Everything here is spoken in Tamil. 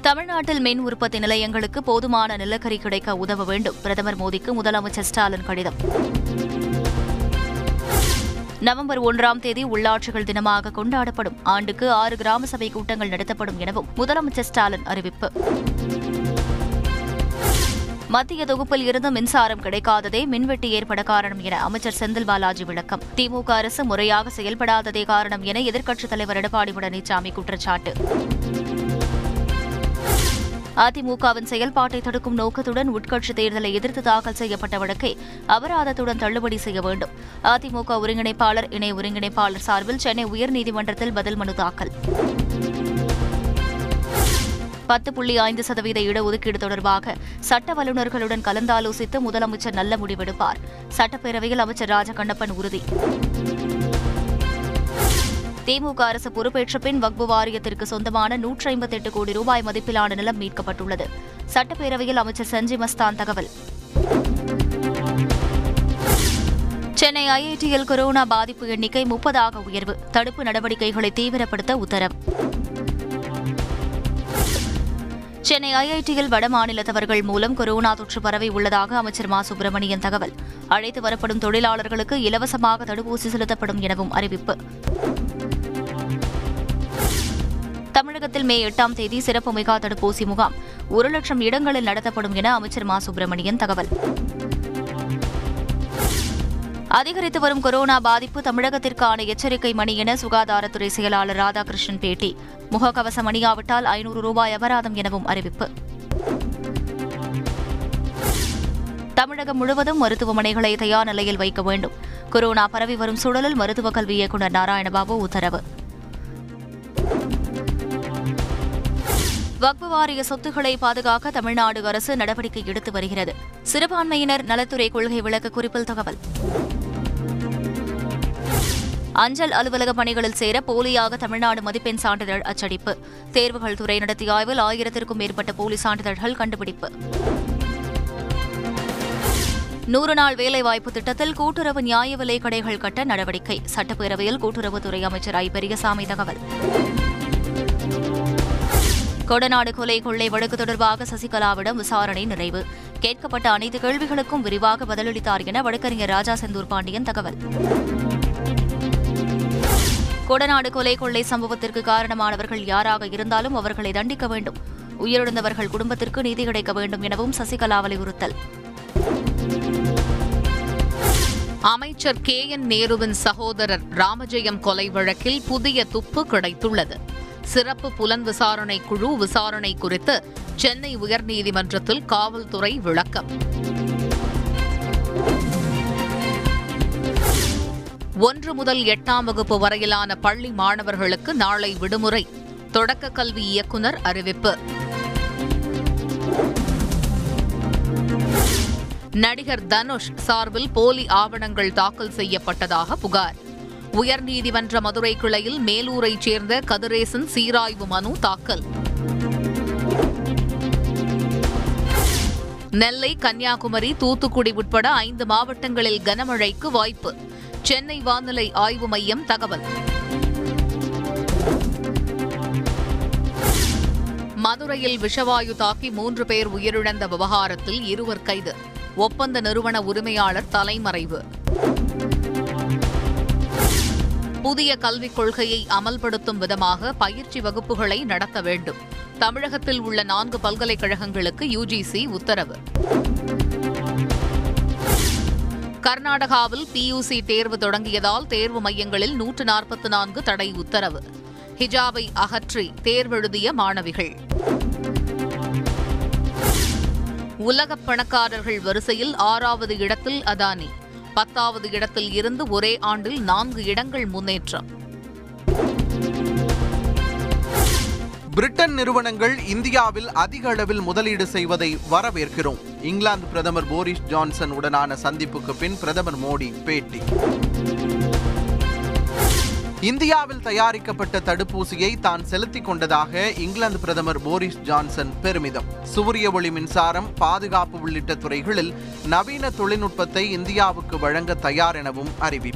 தமிழ்நாட்டில் மின் உற்பத்தி நிலையங்களுக்கு போதுமான நிலக்கரி கிடைக்க உதவ வேண்டும். பிரதமர் மோடிக்கு முதலமைச்சர் ஸ்டாலின் கடிதம். நவம்பர் ஒன்றாம் தேதி உள்ளாட்சிகள் தினமாக கொண்டாடப்படும். ஆண்டுக்கு ஆறு கிராம சபை கூட்டங்கள் நடத்தப்படும் எனவும் முதலமைச்சர் ஸ்டாலின் அறிவிப்பு. மத்திய தொகுப்பில் இருந்து மின்சாரம் கிடைக்காததே மின்வெட்டு ஏற்பட காரணம் என அமைச்சர் செந்தில் பாலாஜி விளக்கம். திமுக அரசு முறையாக செயல்படாததே காரணம் என எதிர்க்கட்சித் தலைவர் எடப்பாடி பழனிசாமி குற்றச்சாட்டு. அதிமுகவின் செயல்பாட்டை தடுக்கும் நோக்கத்துடன் உட்கட்சி தேர்தலை எதிர்த்து தாக்கல் செய்யப்பட்ட வழக்கை அபராதத்துடன் தள்ளுபடி செய்ய வேண்டும். அதிமுக ஒருங்கிணைப்பாளர் இணை ஒருங்கிணைப்பாளர் சார்பில் சென்னை உயர்நீதிமன்றத்தில் பதில் மனு தாக்கல். பத்து புள்ளி ஐந்து சதவீத இடஒதுக்கீடு தொடர்பாக சட்ட வல்லுநர்களுடன் கலந்தாலோசித்து முதலமைச்சர் நல்ல முடிவெடுப்பார். சட்டப்பேரவையில் அமைச்சர் ராஜகண்ணப்பன் உறுதி. திமுக அரசு பொறுப்பேற்ற பின் வக்பு வாரியத்திற்கு சொந்தமான நூற்றி ஐம்பத்தெட்டு கோடி ரூபாய் மதிப்பிலான நிலம் மீட்கப்பட்டுள்ளது. சட்டப்பேரவையில் அமைச்சர் சஞ்சி மஸ்தான் தகவல். சென்னை ஐஐடியில் கொரோனா பாதிப்பு எண்ணிக்கை முப்பதாக உயர்வு. தடுப்பு நடவடிக்கைகளை தீவிரப்படுத்த உத்தரவு. சென்னை ஐஐடியில் வடமாநிலத்தவர்கள் மூலம் கொரோனா தொற்று பரவி உள்ளதாக அமைச்சர் மா. சுப்பிரமணியன் தகவல். அழைத்து வரப்படும் தொழிலாளர்களுக்கு இலவசமாக தடுப்பூசி செலுத்தப்படும் எனவும் அறிவிப்பு. தமிழகத்தில் மே எட்டாம் தேதி சிறப்பு மெகா தடுப்பூசி முகாம். ஒரு லட்சம் இடங்களில் நடத்தப்படும் என அமைச்சர் மா சுப்பிரமணியன் தகவல். அதிகரித்து வரும் கொரோனா பாதிப்பு தமிழகத்திற்கான எச்சரிக்கை மணி என சுகாதாரத்துறை செயலாளர் ராதாகிருஷ்ணன் பேட்டி. முகக்கவசம் அணியாவிட்டால் ஐநூறு ரூபாய் அபராதம் எனவும் அறிவிப்பு. தமிழகம் முழுவதும் மருத்துவமனைகளை தயார் நிலையில் வைக்க வேண்டும். கொரோனா பரவி வரும் சூழலில் மருத்துவக் கல்வி இயக்குநர் நாராயணபாபு உத்தரவு. வக்பு வாரிய சொத்துக்களை பாதுகாக்க தமிழ்நாடு அரசு நடவடிக்கை எடுத்து வருகிறது. சிறுபான்மையினர் நலத்துறை கொள்கை விளக்க குறிப்பில் தகவல். அஞ்சல் அலுவலக பணிகளில் சேர போலியாக தமிழ்நாடு மதிப்பெண் சான்றிதழ் அச்சடிப்பு. தேர்வுகள் துறை நடத்திய ஆய்வில் ஆயிரத்திற்கும் மேற்பட்ட போலி சான்றிதழ்கள் கண்டுபிடிப்பு. நூறு நாள் வேலைவாய்ப்பு திட்டத்தில் கூட்டுறவு நியாய விலை கடைகள் கட்ட நடவடிக்கை. சட்டப்பேரவையில் கூட்டுறவுத்துறை அமைச்சர் ஐ. பெரியசாமி தகவல். கொடநாடு கொலை கொள்ளை வழக்கு தொடர்பாக சசிகலாவிடம் விசாரணை நிறைவு. கேட்கப்பட்ட அனைத்து கேள்விகளுக்கும் விரிவாக பதிலளித்தார் என வழக்கறிஞர் ராஜா செந்தூர் பாண்டியன் தகவல். கொடநாடு கொலை கொள்ளை சம்பவத்திற்கு காரணமானவர்கள் யாராக இருந்தாலும் அவர்களை தண்டிக்க வேண்டும். உயிரிழந்தவர்கள் குடும்பத்திற்கு நீதி கிடைக்க வேண்டும் எனவும் சசிகலா வலியுறுத்தல். அமைச்சர் கே என் நேருவின் சகோதரர் ராமஜெயம் கொலை வழக்கில் புதிய துப்பு கிடைத்துள்ளது. சிறப்பு புலன் விசாரணை குழு விசாரணை குறித்து சென்னை உயர்நீதிமன்றத்தில் காவல்துறை விளக்கம். ஒன்று முதல் எட்டாம் வகுப்பு வரையிலான பள்ளி மாணவர்களுக்கு நாளை விடுமுறை. தொடக்க கல்வி இயக்குநர் அறிவிப்பு. நடிகர் தனுஷ் சார்பில் போலி ஆவணங்கள் தாக்கல் செய்யப்பட்டதாக புகார். உயர்நீதிமன்ற மதுரை கிளையில் மேலூரைச் சேர்ந்த கதிரேசன் சீராய்வு மனு தாக்கல். நெல்லை கன்னியாகுமரி தூத்துக்குடி உட்பட ஐந்து மாவட்டங்களில் கனமழைக்கு வாய்ப்பு. சென்னை வானிலை ஆய்வு மையம் தகவல். மதுரையில் விஷவாயு தாக்கி மூன்று பேர் உயிரிழந்த விவகாரத்தில் இருவர் கைது. ஒப்பந்த நிறுவன உரிமையாளர் தலைமறைவு. புதிய கல்விக் கொள்கையை அமல்படுத்தும் விதமாக பயிற்சி வகுப்புகளை நடத்த வேண்டும். தமிழகத்தில் உள்ள நான்கு பல்கலைக்கழகங்களுக்கு யுஜிசி உத்தரவு. கர்நாடகாவில் பியூசி தேர்வு தொடங்கியதால் தேர்வு மையங்களில் நூற்று நாற்பத்தி நான்கு தடை உத்தரவு. ஹிஜாபை அகற்றி தேர்வெழுதிய மாணவிகள். உலகப் பணக்காரர்கள் வரிசையில் ஆறாவது இடத்தில் அதானி. பத்தாவது இடத்தில் இருந்து ஒரே ஆண்டில் நான்கு இடங்கள் முன்னேற்றம். பிரிட்டன் நிறுவனங்கள் இந்தியாவில் அதிக அளவில் முதலீடு செய்வதை வரவேற்கிறோம். இங்கிலாந்து பிரதமர் போரிஸ் ஜான்சன் உடனான சந்திப்புக்கு பின் பிரதமர் மோடி பேட்டி. இந்தியாவில் தயாரிக்கப்பட்ட தடுப்பூசியை தான் செலுத்திக் கொண்டதாக இங்கிலாந்து பிரதமர் போரிஸ் ஜான்சன் பெருமிதம். சூரிய ஒளி மின்சாரம் பாதுகாப்பு உள்ளிட்ட துறைகளில் நவீன தொழில்நுட்பத்தை இந்தியாவுக்கு வழங்க தயார் எனவும் அறிவிப்பு.